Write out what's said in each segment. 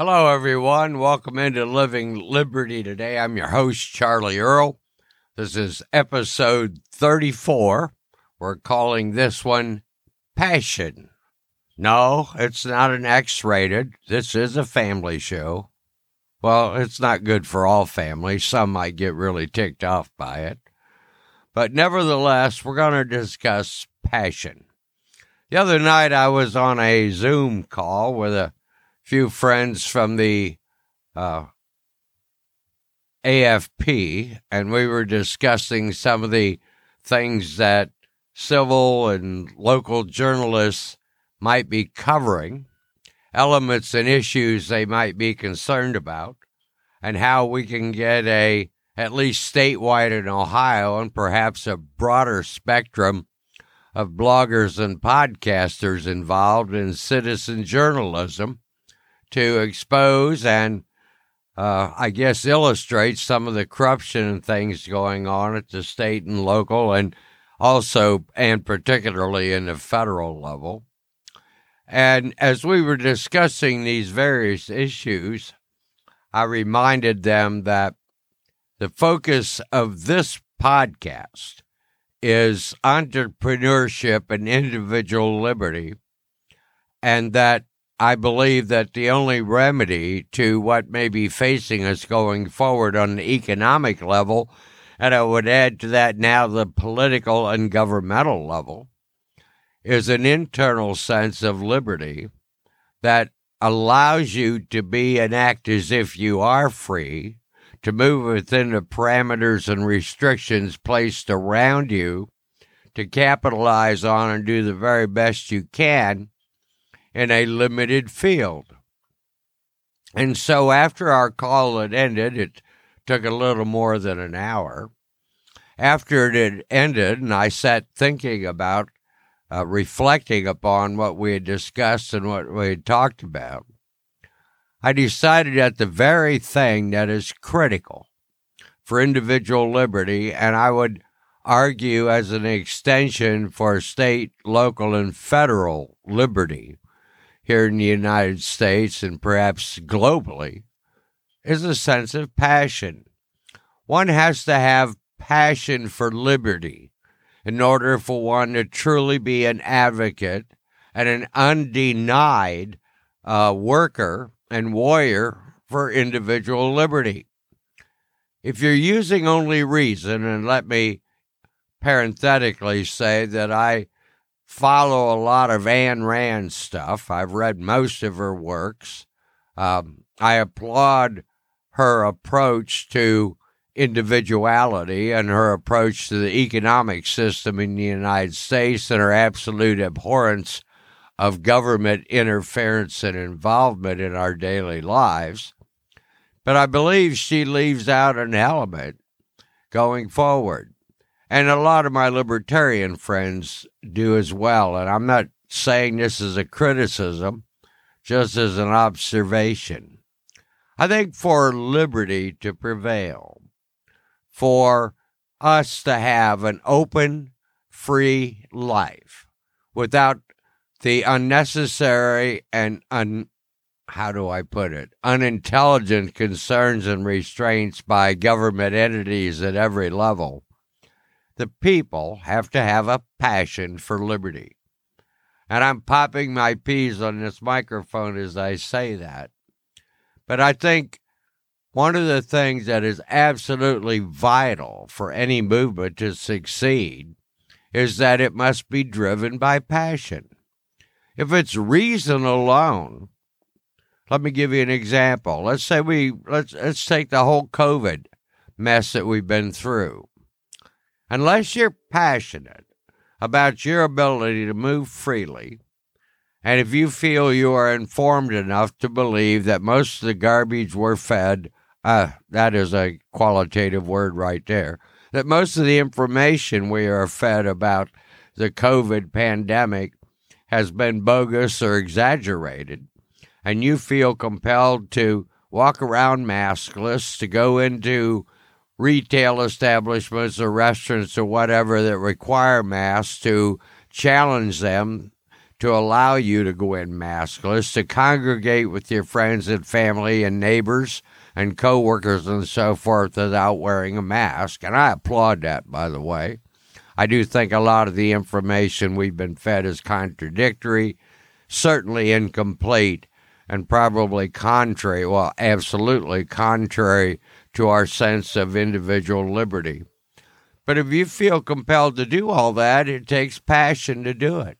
Hello, everyone. Welcome into Living Liberty today. I'm your host, Charlie Earl. This is episode 34. We're calling this one Passion. No, it's not an X rated. This is a family show. Well, it's not good for all families. Some might get really ticked off by it. But nevertheless, we're going to discuss passion. The other night, I was on a Zoom call with a few friends from the uh, AFP, and we were discussing some of the things that civil and local journalists might be covering, elements and issues they might be concerned about, and how we can get a at least statewide in Ohio and perhaps a broader spectrum of bloggers and podcasters involved in citizen journalism to expose and uh, I guess illustrate some of the corruption and things going on at the state and local and also and particularly in the federal level. And as we were discussing these various issues, I reminded them that the focus of this podcast is entrepreneurship and individual liberty, and that I believe that the only remedy to what may be facing us going forward on the economic level, and I would add to that now the political and governmental level, is an internal sense of liberty that allows you to be and act as if you are free, to move within the parameters and restrictions placed around you, to capitalize on and do the very best you can in a limited field. And so after our call had ended, it took a little more than an hour. After it had ended, and I sat thinking about, uh, reflecting upon what we had discussed and what we had talked about, I decided that the very thing that is critical for individual liberty, and I would argue as an extension for state, local, and federal liberty, here in the United States and perhaps globally is a sense of passion. One has to have passion for liberty in order for one to truly be an advocate and an undenied uh, worker and warrior for individual liberty. If you're using only reason, and let me parenthetically say that I follow a lot of Ayn Rand stuff. I've read most of her works. Um, I applaud her approach to individuality and her approach to the economic system in the United States and her absolute abhorrence of government interference and involvement in our daily lives. But I believe she leaves out an element going forward. And a lot of my libertarian friends do as well. And I'm not saying this as a criticism, just as an observation. I think for liberty to prevail, for us to have an open, free life without the unnecessary and un, how do I put it, unintelligent concerns and restraints by government entities at every level the people have to have a passion for liberty. And I'm popping my peas on this microphone as I say that. But I think one of the things that is absolutely vital for any movement to succeed is that it must be driven by passion. If it's reason alone, let me give you an example. Let's say we let's let's take the whole COVID mess that we've been through unless you're passionate about your ability to move freely, and if you feel you are informed enough to believe that most of the garbage we're fed, uh, that is a qualitative word right there, that most of the information we are fed about the COVID pandemic has been bogus or exaggerated, and you feel compelled to walk around maskless, to go into retail establishments or restaurants or whatever that require masks to challenge them to allow you to go in maskless, to congregate with your friends and family and neighbors and coworkers and so forth without wearing a mask. And I applaud that, by the way. I do think a lot of the information we've been fed is contradictory, certainly incomplete, and probably contrary, well, absolutely contrary to our sense of individual liberty. But if you feel compelled to do all that, it takes passion to do it.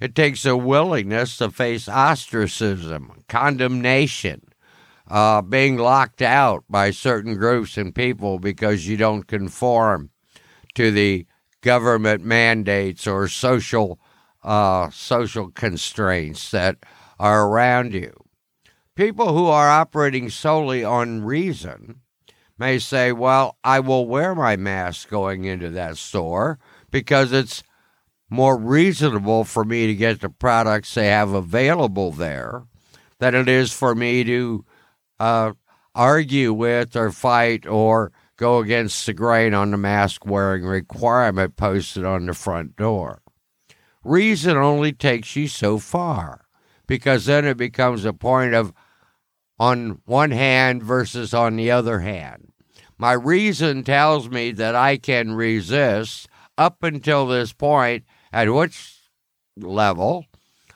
It takes a willingness to face ostracism, condemnation, uh, being locked out by certain groups and people because you don't conform to the government mandates or social uh, social constraints that are around you. People who are operating solely on reason may say, Well, I will wear my mask going into that store because it's more reasonable for me to get the products they have available there than it is for me to uh, argue with or fight or go against the grain on the mask wearing requirement posted on the front door. Reason only takes you so far because then it becomes a point of on one hand versus on the other hand. My reason tells me that I can resist up until this point, at which level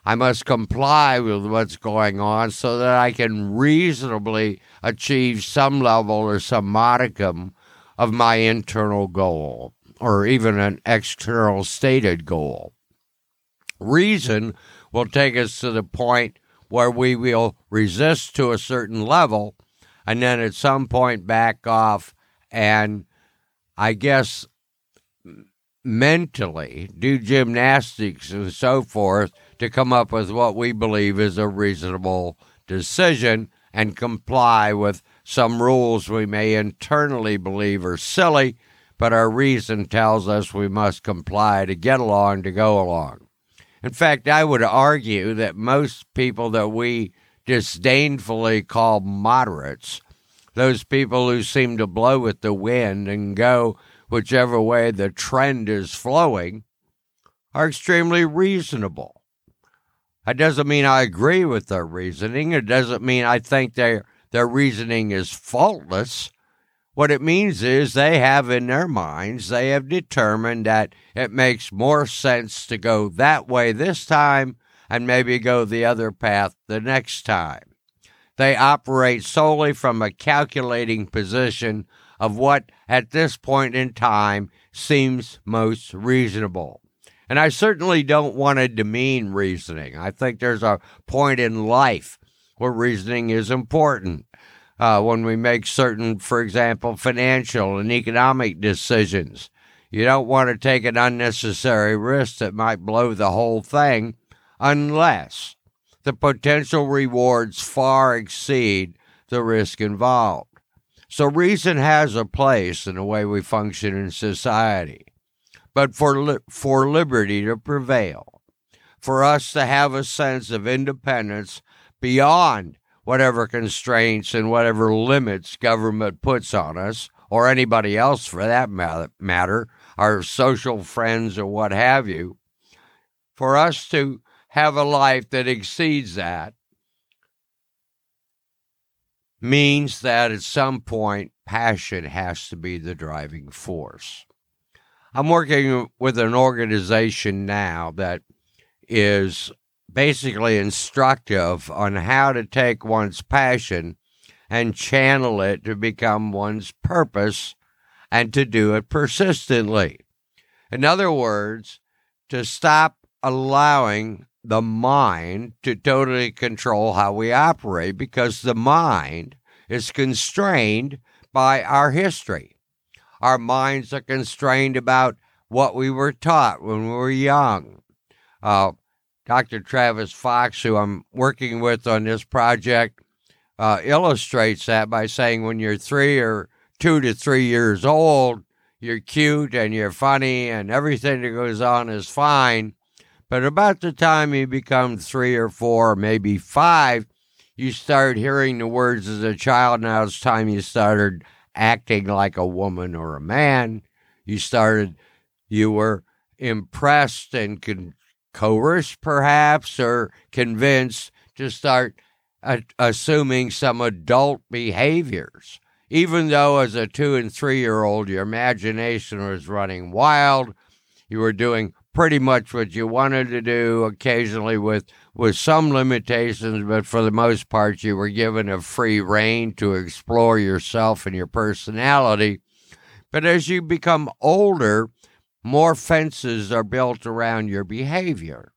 I must comply with what's going on so that I can reasonably achieve some level or some modicum of my internal goal or even an external stated goal. Reason will take us to the point where we will resist to a certain level and then at some point back off and I guess mentally do gymnastics and so forth to come up with what we believe is a reasonable decision and comply with some rules we may internally believe are silly, but our reason tells us we must comply to get along, to go along. In fact, I would argue that most people that we disdainfully call moderates, those people who seem to blow with the wind and go whichever way the trend is flowing, are extremely reasonable. That doesn't mean I agree with their reasoning. It doesn't mean I think their their reasoning is faultless. What it means is they have in their minds, they have determined that it makes more sense to go that way this time and maybe go the other path the next time. They operate solely from a calculating position of what at this point in time seems most reasonable. And I certainly don't want to demean reasoning. I think there's a point in life where reasoning is important uh, when we make certain, for example, financial and economic decisions. You don't want to take an unnecessary risk that might blow the whole thing unless the potential rewards far exceed the risk involved. So, reason has a place in the way we function in society. But for, li- for liberty to prevail, for us to have a sense of independence beyond whatever constraints and whatever limits government puts on us, or anybody else for that matter, our social friends or what have you, for us to have a life that exceeds that means that at some point passion has to be the driving force. I'm working with an organization now that is basically instructive on how to take one's passion and channel it to become one's purpose and to do it persistently. In other words, to stop allowing the mind to totally control how we operate because the mind is constrained by our history. Our minds are constrained about what we were taught when we were young. Uh, Dr. Travis Fox, who I'm working with on this project, uh, illustrates that by saying when you're three or two to three years old, you're cute and you're funny and everything that goes on is fine. But about the time you become three or four, maybe five, you start hearing the words as a child. Now it's time you started acting like a woman or a man. You started, you were impressed and con- coerced perhaps or convinced to start assuming some adult behaviors. Even though, as a two and three year old, your imagination was running wild, you were doing pretty much what you wanted to do, occasionally with, with some limitations, but for the most part, you were given a free rein to explore yourself and your personality. But as you become older, more fences are built around your behavior,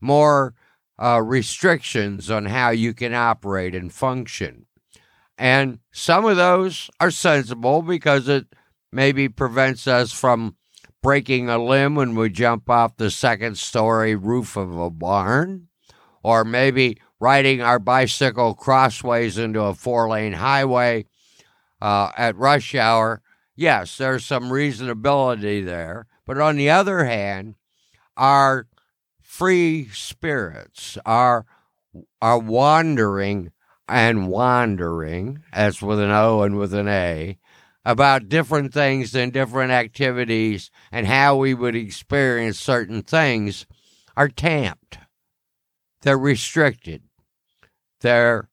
more uh, restrictions on how you can operate and function. And some of those are sensible because it maybe prevents us from breaking a limb when we jump off the second story roof of a barn, or maybe riding our bicycle crossways into a four lane highway uh, at rush hour. Yes, there's some reasonability there. But on the other hand, our free spirits are are wandering and wandering, as with an O and with an A, about different things and different activities and how we would experience certain things are tamped. They're restricted. They're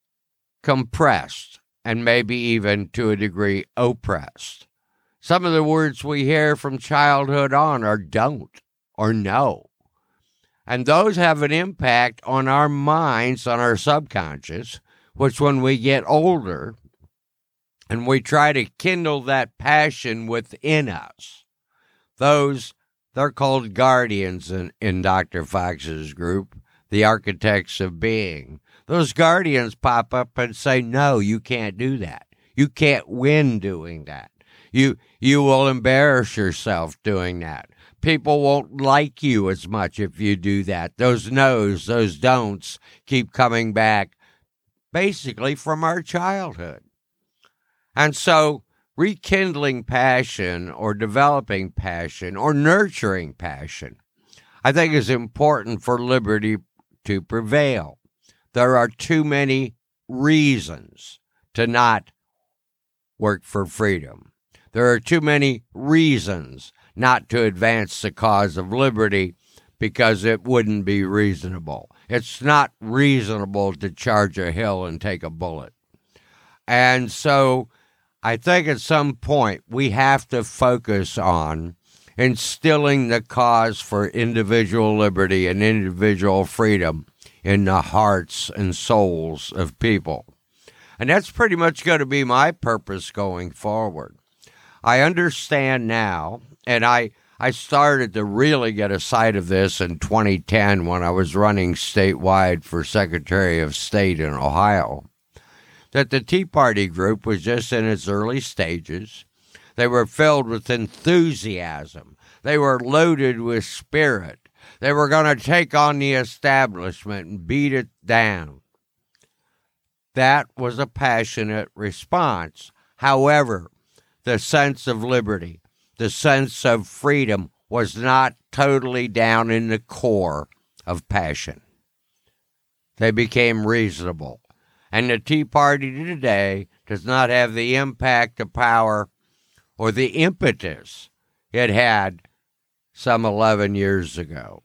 compressed and maybe even to a degree oppressed. Some of the words we hear from childhood on are don't or no. And those have an impact on our minds, on our subconscious, which when we get older and we try to kindle that passion within us, those, they're called guardians in, in Dr. Fox's group, the architects of being. Those guardians pop up and say, no, you can't do that. You can't win doing that. You, you will embarrass yourself doing that people won't like you as much if you do that. Those no's, those don'ts keep coming back basically from our childhood. And so, rekindling passion or developing passion or nurturing passion, I think is important for liberty to prevail. There are too many reasons to not work for freedom. There are too many reasons not to advance the cause of liberty because it wouldn't be reasonable. It's not reasonable to charge a hill and take a bullet. And so I think at some point we have to focus on instilling the cause for individual liberty and individual freedom in the hearts and souls of people. And that's pretty much going to be my purpose going forward. I understand now and I I started to really get a sight of this in 2010 when I was running statewide for Secretary of State in Ohio. That the Tea Party group was just in its early stages. They were filled with enthusiasm. They were loaded with spirit. They were going to take on the establishment and beat it down. That was a passionate response. However, the sense of liberty, the sense of freedom was not totally down in the core of passion. They became reasonable. And the Tea Party today does not have the impact of power or the impetus it had some 11 years ago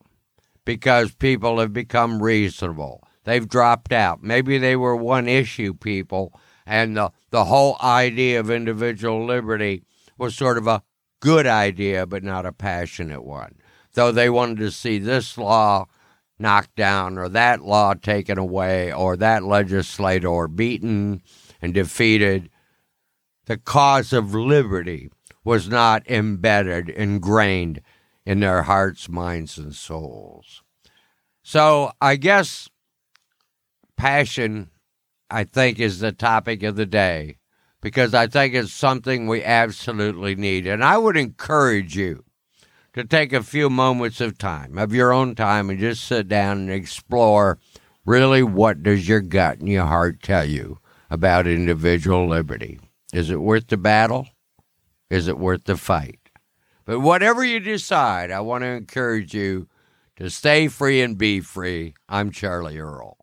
because people have become reasonable. They've dropped out. Maybe they were one issue people, and the, the whole idea of individual liberty was sort of a good idea, but not a passionate one. Though they wanted to see this law knocked down or that law taken away or that legislator beaten and defeated, the cause of liberty was not embedded, ingrained in their hearts, minds, and souls. So I guess passion, I think, is the topic of the day because I think it's something we absolutely need. And I would encourage you to take a few moments of time, of your own time, and just sit down and explore really what does your gut and your heart tell you about individual liberty? Is it worth the battle? Is it worth the fight? But whatever you decide, I want to encourage you to stay free and be free. I'm Charlie Earl.